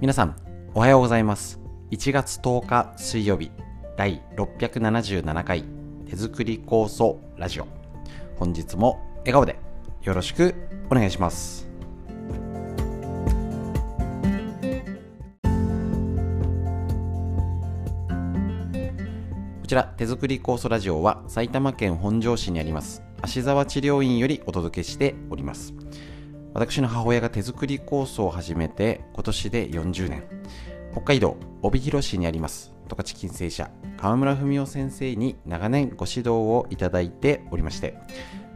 皆さん、おはようございます。1月10日水曜日、第677回手作り構想ラジオ。本日も笑顔でよろしくお願いします。こちら手作り酵素ラジオは埼玉県本庄市にあります芦沢治療院よりお届けしております私の母親が手作り酵素を始めて今年で40年。北海道帯広市にあります。十勝金星社。川村文夫先生に長年ご指導をいただいておりまして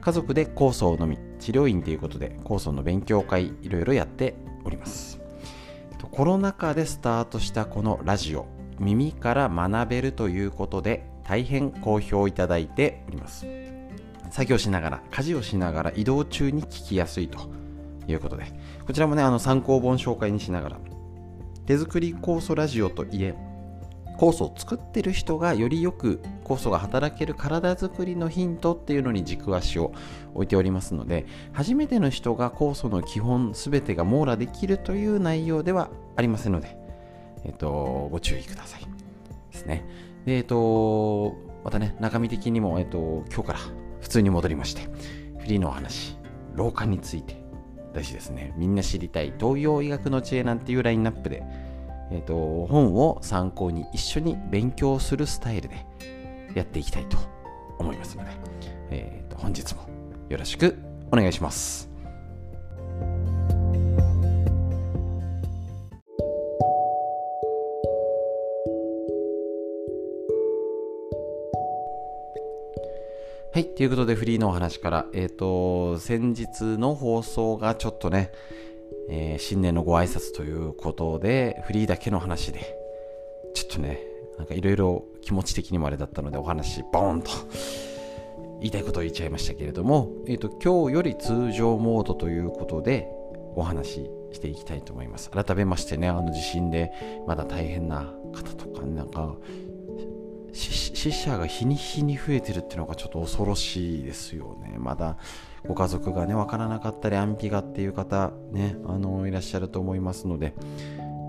家族で酵素を飲み治療院ということで酵素の勉強会いろいろやっております。コロナ禍でスタートしたこのラジオ耳から学べるということで大変好評いただいております。作業しながら家事をしながら移動中に聞きやすいと。いうことで。こちらもねあの参考本紹介にしながら手作り酵素ラジオといえ酵素を作ってる人がよりよく酵素が働ける体づくりのヒントっていうのに軸足を置いておりますので初めての人が酵素の基本全てが網羅できるという内容ではありませんので、えっと、ご注意くださいですね。でえっとまたね中身的にも、えっと、今日から普通に戻りましてフリーのお話老化について大事ですねみんな知りたい東洋医学の知恵なんていうラインナップでえーと、本を参考に一緒に勉強するスタイルでやっていきたいと思いますので、えーと、本日もよろしくお願いします。はい。ということで、フリーのお話から、えっ、ー、と、先日の放送がちょっとね、えー、新年のご挨拶ということで、フリーだけの話で、ちょっとね、なんかいろいろ気持ち的にもあれだったので、お話、ボーンと言いたいことを言っちゃいましたけれども、えっ、ー、と、今日より通常モードということで、お話ししていきたいと思います。改めましてね、あの地震でまだ大変な方とか、なんか、死者が日に日に増えてるっていうのがちょっと恐ろしいですよね。まだご家族がね、わからなかったり安否がっていう方ね、あの、いらっしゃると思いますので、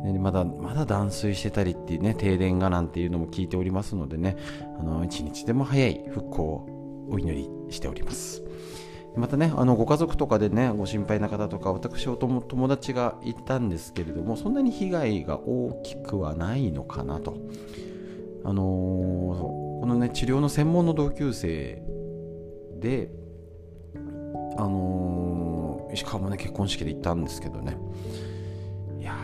ね、まだ、まだ断水してたりっていうね、停電がなんていうのも聞いておりますのでね、あの、一日でも早い復興をお祈りしております。またね、あのご家族とかでね、ご心配な方とか、私、お友達がいたんですけれども、そんなに被害が大きくはないのかなと。あのー、このね治療の専門の同級生であのー、石川もね結婚式で行ったんですけどね。いや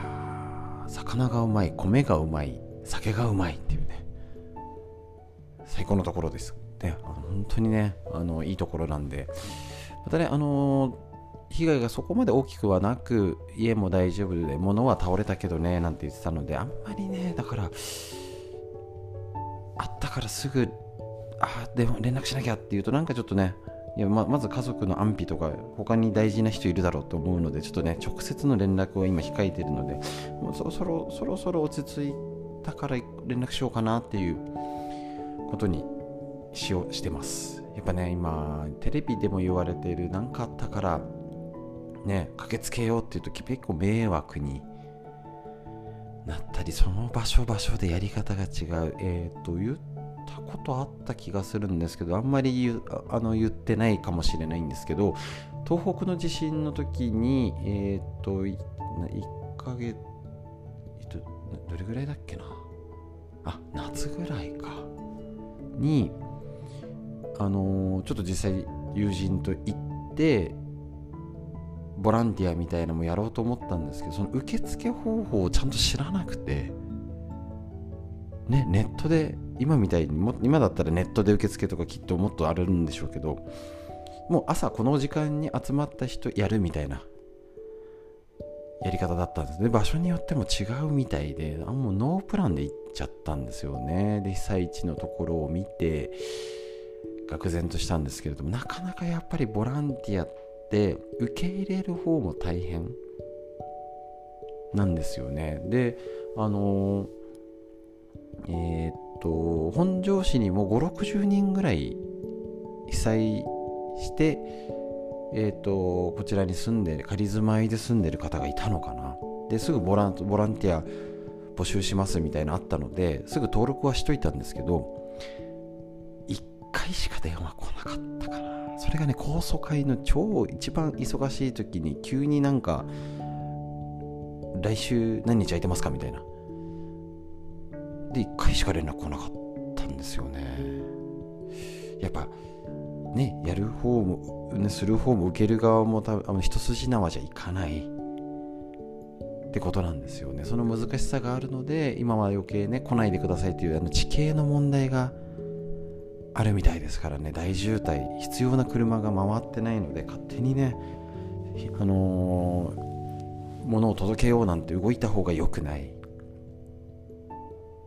魚がうまい米がうまい酒がうまいっていうね。最高のところです。ね本当にねあのいいところなんで。またねあのー被害がそこまで大きくはなく家も大丈夫で物は倒れたけどねなんて言ってたのであんまりねだからからすぐあでも連絡しなきゃっていうとなんかちょっとねいやままず家族の安否とか他に大事な人いるだろうと思うのでちょっとね直接の連絡を今控えてるのでもうそろそろそろそろ落ち着いたから連絡しようかなっていうことにしようしてます。やっぱね今テレビでも言われている何かあったからね駆けつけようっていう時結構迷惑になったりその場所場所でやり方が違う。えっ、ー、と言ったことあった気がするんですけどあんまり言あの言ってないかもしれないんですけど東北の地震の時にえっ、ー、と1ヶ月、えっと、どれぐらいだっけな？あ夏ぐらいか。にあのー、ちょっと実際友人と行ってボランティアみたいなのもやろうと思ったんですけどその受付方法をちゃんと知らなくてねネットで今みたいにも今だったらネットで受付とかきっともっとあるんでしょうけどもう朝この時間に集まった人やるみたいなやり方だったんです。ね場所によっても違うみたいであもうノープランで行っちゃったんですよね。で被災地のところを見て愕然としたんですけれどもなかなかやっぱりボランティアって受け入れる方も大変なんですよね。であのえー、っと本庄市にも560人ぐらい被災してえー、っとこちらに住んで仮住まいで住んでる方がいたのかな。ですぐボランボランティア募集しますみたいなのあったのですぐ登録はしといたんですけど1回しか電話来なかったかな。それがね高層会の超一番忙しい時に急になんか来週何日空いてますかみたいな。で1回しか連絡来なかったんですよね。やっぱねやる方も、ね、する方も受ける側もたあの一筋縄じゃいかない。ってことなんですよね。その難しさがあるので今は余計ね来ないでくださいというあの地形の問題があるみたいですからね。大渋滞必要な車が回ってないので勝手にねあのー、物を届けようなんて動いた方が良くない。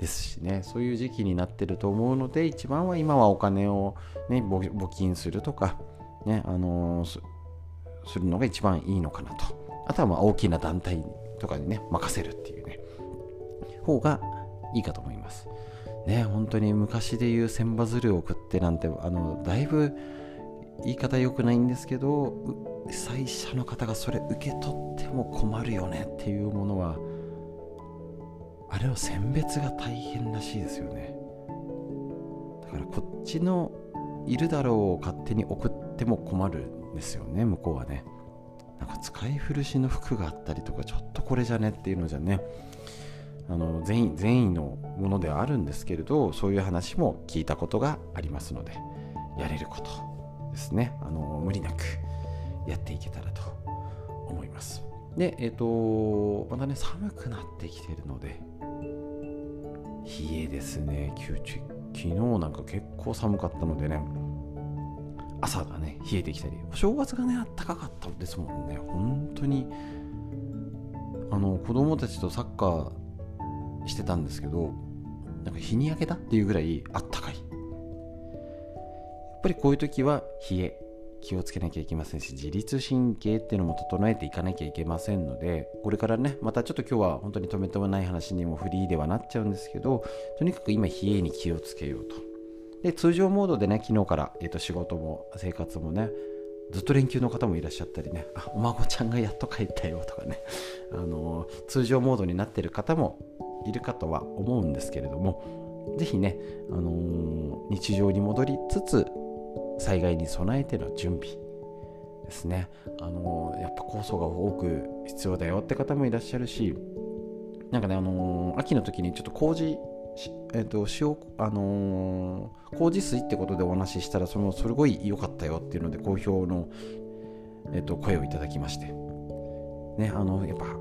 ですしねそういう時期になってると思うので一番は今はお金を、ね、募金するとか、ねあのー、するのが一番いいのかなと。あとはまあ大きな団体とかにね任せるっていうね方がいいかと思います。ね本当に昔で言う千羽鶴を送ってなんてあのだいぶ言い方良くないんですけど最初の方がそれ受け取っても困るよねっていうものはあれの選別が大変らしいですよね。だからこっちのいるだろうを勝手に送っても困るんですよね向こうはね。なんか使い古しの服があったりとかちょっとこれじゃねっていうのじゃね。あの善意善意のものではあるんですけれどそういう話も聞いたことがありますのでやれることですね。あの無理なくやっていけたらと思います。でえっ、ー、とまたね寒くなってきてるので冷えですね。昨日なんか結構寒かったのでね。朝がね冷えてきたり。お正月がねあったかかったですもんね。本当に。あの子供たちとサッカーしてたんですけどなんか日に焼けたっていうぐらいあったかい。やっぱりこういう時は冷え気をつけなきゃいけませんし自律神経っていうのも整えていかなきゃいけませんのでこれからねまたちょっと今日は本当に止めてもない話にもフリーではなっちゃうんですけどとにかく今冷えに気をつけようと。で通常モードでね昨日から、えー、と仕事も生活もねずっと連休の方もいらっしゃったりねあお孫ちゃんがやっと帰ったよとかね、あのー、通常モードになってる方もいるかとは思うんですけれどもぜひね、あのー、日常に戻りつつ災害に備えての準備ですね。あのやっぱ酵素が多く必要だよって方もいらっしゃるしなんかねあの秋の時にちょっと麹えっ、ー、と塩あのー、麹水ってことでお話ししたらそのすごい良かったよっていうので好評の、えーと、声をいただきまして。ねあのやっぱやっ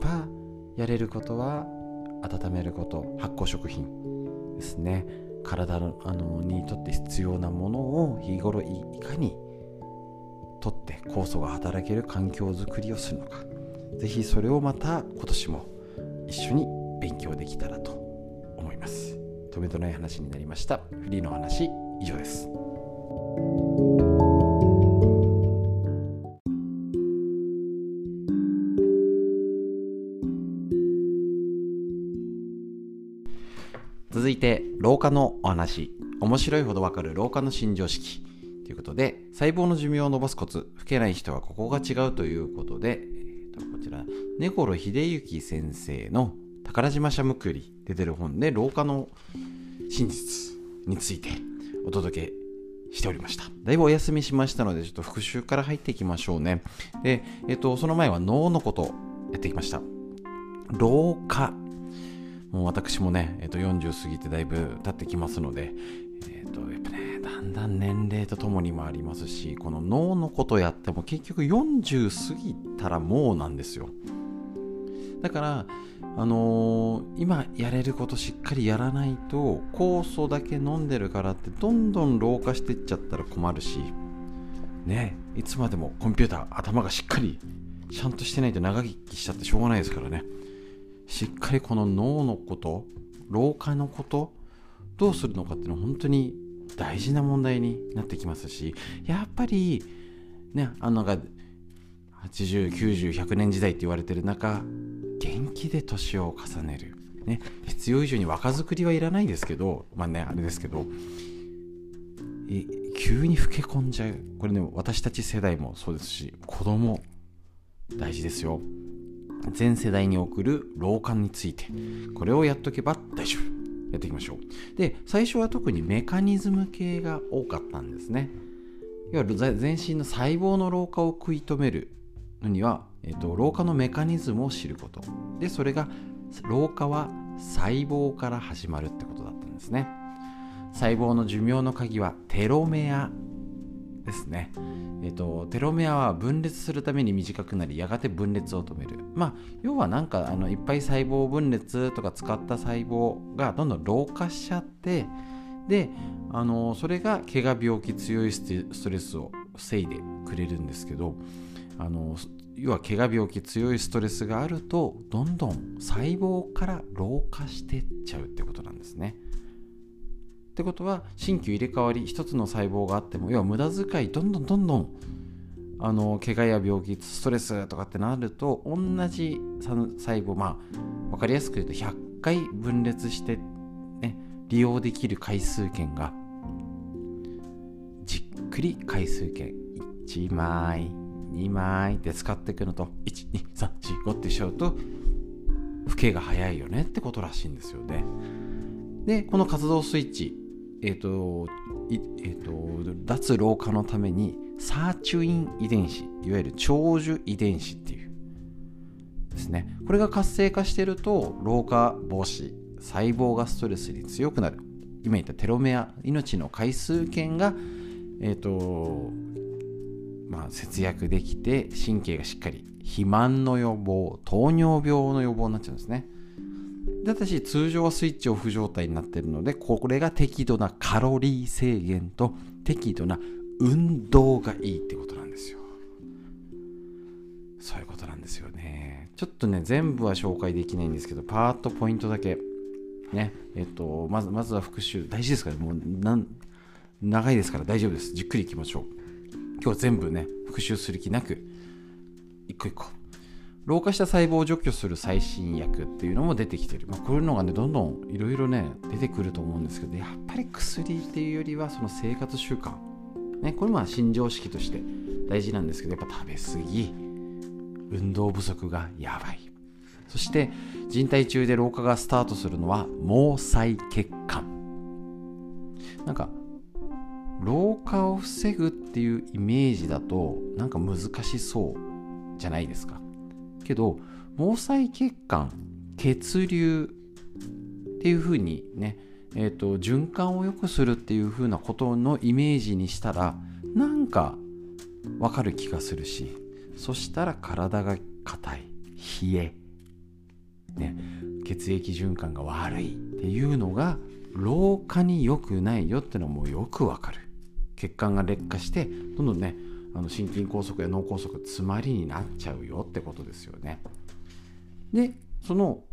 ぱやれることは温めること発酵食品ですね。体のあのにとって必要なものを日頃いかにとって酵素が働ける環境づくりをするのか。是非それをまた今年も一緒に勉強できたらと思います。止めとない話になりました。フリーの話以上です。老化のお話面白いほどわかる老化の新常識ということで細胞の寿命を伸ばすコツ老けない人はここが違うということで、えー、とこちら根来秀幸先生の宝島社むくり出てる本で老化の真実についてお届けしておりました。だいぶお休みしましたので、ちょっと復習から入っていきましょうね。で、えっ、と、その前は脳のことやってきました。老化もう私もね、えー、と40過ぎてだいぶ経ってきますので、えー、とやっぱねだんだん年齢とともにもありますしこの脳のことやっても結局40過ぎたらもうなんですよ。だからあのー、今やれることしっかりやらないと酵素だけ飲んでるからってどんどん老化していっちゃったら困るしねいつまでもコンピューター頭がしっかりちゃんとしてないと長生きしちゃってしょうがないですからね。しっかりこの脳のこと老化のことどうするのかっていうのは本当に大事な問題になってきますしやっぱりねあのなんか8090100年時代って言われてる中元気で年を重ねる、ね、必要以上に若作りはいらないですけどまあねあれですけど急に老け込んじゃう。これね私たち世代もそうですし子供大事ですよ。全世代に送る老化についてこれをやっとけば大丈夫。やっていきましょう。で最初は特にメカニズム系が多かったんですね。いわゆる全身の細胞の老化を食い止めるのには、えーと、老化のメカニズムを知ること。でそれが老化は細胞から始まるってことだったんですね。細胞の寿命の鍵はテロメアですね。えっと、テロメアは分裂するために短くなりやがて分裂を止めるまあ要はなんかあのいっぱい細胞分裂とか使った細胞がどんどん老化しちゃってであのそれが怪我病気強いストレスを防いでくれるんですけどあの要は怪我病気強いストレスがあるとどんどん細胞から老化してっちゃうってことなんですね。ってことは新旧入れ替わり一つの細胞があっても要は無駄遣いどんどんどんどんあの怪我や病気ストレスとかってなると同じ細胞まあ分かりやすく言うと100回分裂して、ね、利用できる回数券がじっくり回数券1枚2枚で使っていくのと12345ってしちゃうと老けが早いよねってことらしいんですよね。でこの活動スイッチえっ、ー、と、えーと、脱老化のためにサーチュイン遺伝子いわゆる長寿遺伝子っていうですね。これが活性化してると老化防止細胞がストレスに強くなる。今言ったテロメア命の回数券がえっ、ー、とまあ、節約できて神経がしっかり肥満の予防糖尿病の予防になっちゃうんですね。で私通常はスイッチオフ状態になっているのでこれが適度なカロリー制限と適度な運動がいいってことなんですよ。そういうことなんですよね。ちょっとね全部は紹介できないんですけどパーッとポイントだけ。ねえっとまずまずは復習大事ですからもう長いですから大丈夫です。じっくりいきましょう。今日は全部ね復習する気なく一個一個。老化した細胞を除去する最新薬っていうのも出てきてる、まあ、こういうのがねどんどんいろいろね出てくると思うんですけどやっぱり薬っていうよりはその生活習慣、ね、これも新常識として大事なんですけどやっぱ食べ過ぎ。運動不足がやばい。そして人体中で老化がスタートするのは毛細血管。なんか老化を防ぐっていうイメージだとなんか難しそうじゃないですか。けど毛細血管血流っていうふうにね、えーと、循環を良くするっていうふうなことのイメージにしたらなんかわかる気がするしそしたら体が硬い冷え、ね、血液循環が悪いっていうのが老化に良くないよってのはもうよくわかる。血管が劣化してどんどんねあの心筋梗塞や脳梗塞詰まりになっちゃうよってことですよね。でその、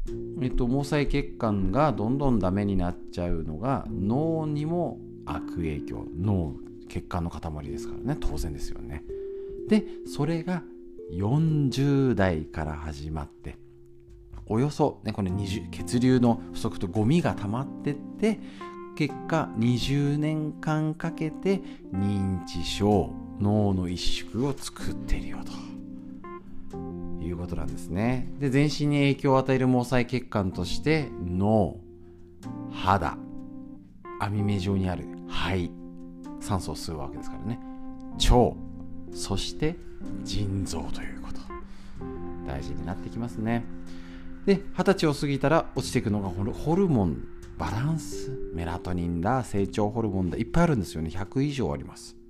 えっと、毛細血管がどんどんダメになっちゃうのが脳にも悪影響脳血管の塊ですからね当然ですよね。でそれが40代から始まっておよそ、ね、これ血流の不足とゴミが溜まってって結果20年間かけて認知症脳の一縮を作っているよということなんですね。で全身に影響を与える毛細血管として脳肌網目状にある肺酸素を吸うわけですからね。腸そして腎臓ということ。大事になってきますね。で二十歳を過ぎたら落ちていくのがホルモンバランスメラトニンだ成長ホルモンだいっぱいあるんですよね。100以上あります。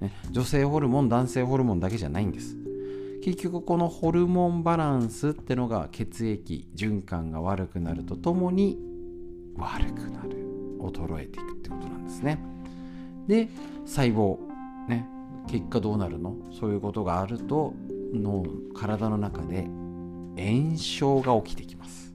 ね、女性ホルモン男性ホルモンだけじゃないんです。結局このホルモンバランスってのが血液循環が悪くなるとともに悪くなる衰えていくってことなんですね。で細胞ね結果どうなるの？そういうことがあるとの体の中で炎症が起きてきます。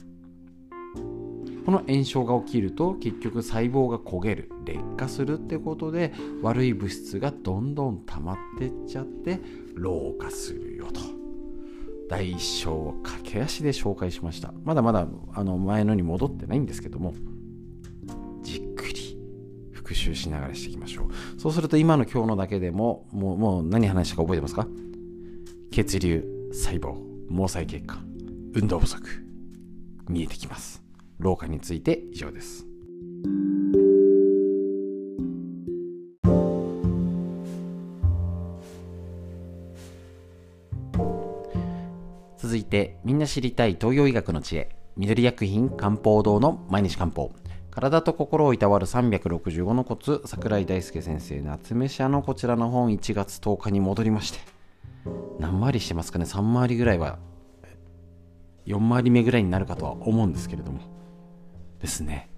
この炎症が起きると結局細胞が焦げる劣化するってことで悪い物質がどんどん溜まってっちゃって老化するよと。第一章を駆け足で紹介しました。まだまだあの前のに戻ってないんですけどもじっくり復習しながらしていきましょう。そうすると今の今日のだけでももうもう何話したか覚えてますか？血流細胞毛細血管運動不足見えてきます。老化について以上です。続いてみんな知りたい東洋医学の知恵。緑薬品漢方堂の毎日漢方。体と心をいたわる365のコツ桜井大輔先生夏目社のこちらの本1月10日に戻りまして。何回りしてますかね。3回りぐらいは4回り目ぐらいになるかとは思うんですけれども。ですね。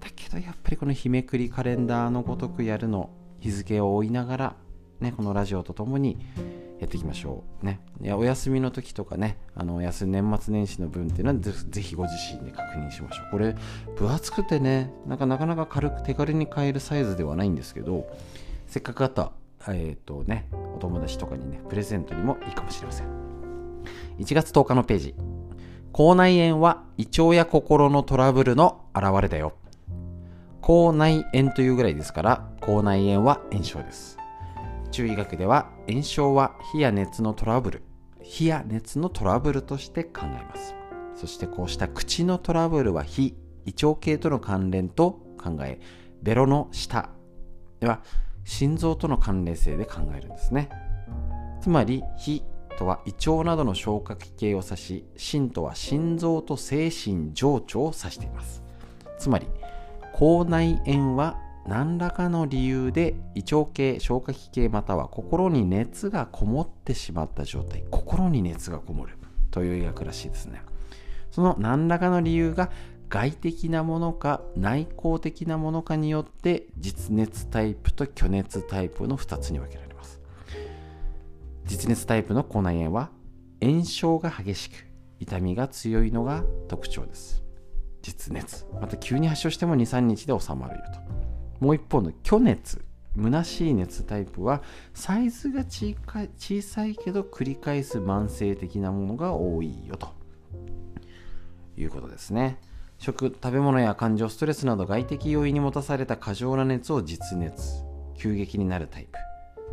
だけどやっぱりこの日めくりカレンダーのごとくやるの日付を追いながらねこのラジオとともにやっていきましょうね。いやお休みの時とかねあの休年末年始の分っていうのはぜぜひご自身で確認しましょう。これ分厚くてねなんかなかなか軽く手軽に買えるサイズではないんですけどせっかくあったえっ、ー、とねお友達とかにねプレゼントにもいいかもしれません。1月10日のページ。口内炎は胃腸や心のトラブルの現れだよ。口内炎というぐらいですから口内炎は炎症です。中医学では炎症は火や熱のトラブル火や熱のトラブルとして考えます。そしてこうした口のトラブルは火胃腸系との関連と考えベロの下では心臓との関連性で考えるんですね。つまり火とは胃腸などの消化器系を指し心とは心臓と精神情緒を指しています。つまり口内炎は何らかの理由で胃腸系消化器系または心に熱がこもってしまった状態心に熱がこもるという医学らしいですね。その何らかの理由が外的なものか内向的なものかによって実熱タイプと虚熱タイプの2つに分けられます。実熱タイプの口内炎は炎症が激しく痛みが強いのが特徴です。実熱。また急に発症しても23日で収まるよと。もう一方の虚熱虚しい熱タイプはサイズが小さいけど繰り返す慢性的なものが多いよと。いうことですね。食食べ物や感情ストレスなど外的要因に持たされた過剰な熱を実熱急激になるタイプ。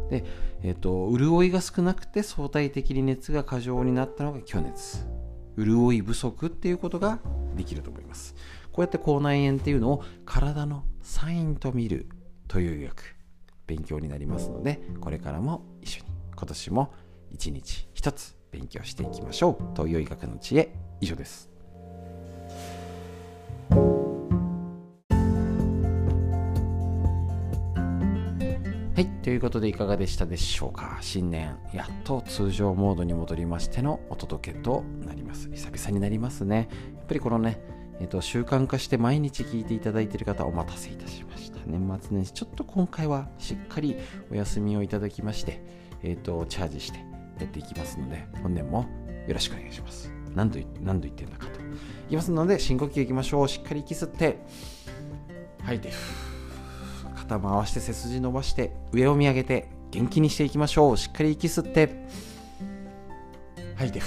で、えーと、潤いが少なくて相対的に熱が過剰になったのが虚熱。潤い不足っていうことができると思います。こうやって口内炎っていうのを体のサインと見るという医学勉強になりますのでこれからも一緒に今年も一日一つ勉強していきましょう。東洋医学の知恵以上です。はいということでいかがでしたでしょうか？新年やっと通常モードに戻りましてのお届けとなります久々になりますねやっぱりこのねえっと、習慣化して毎日聞いていただいている方お待たせいたしました。年末年始、ちょっと今回はしっかりお休みをいただきまして、えっと、チャージしてやっていきますので、本年もよろしくお願いします。何度何度言ってんだかと。いきますので、深呼吸いきましょう。しっかり息吸って、吐いて、肩回して背筋伸ばして、上を見上げて、元気にしていきましょう。しっかり息吸って、吐いて、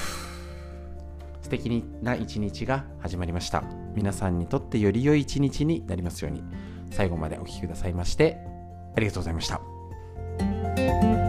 素敵な一日が始まりました。皆さんにとってより良い一日になりますように。最後までお聴きくださいましてありがとうございました。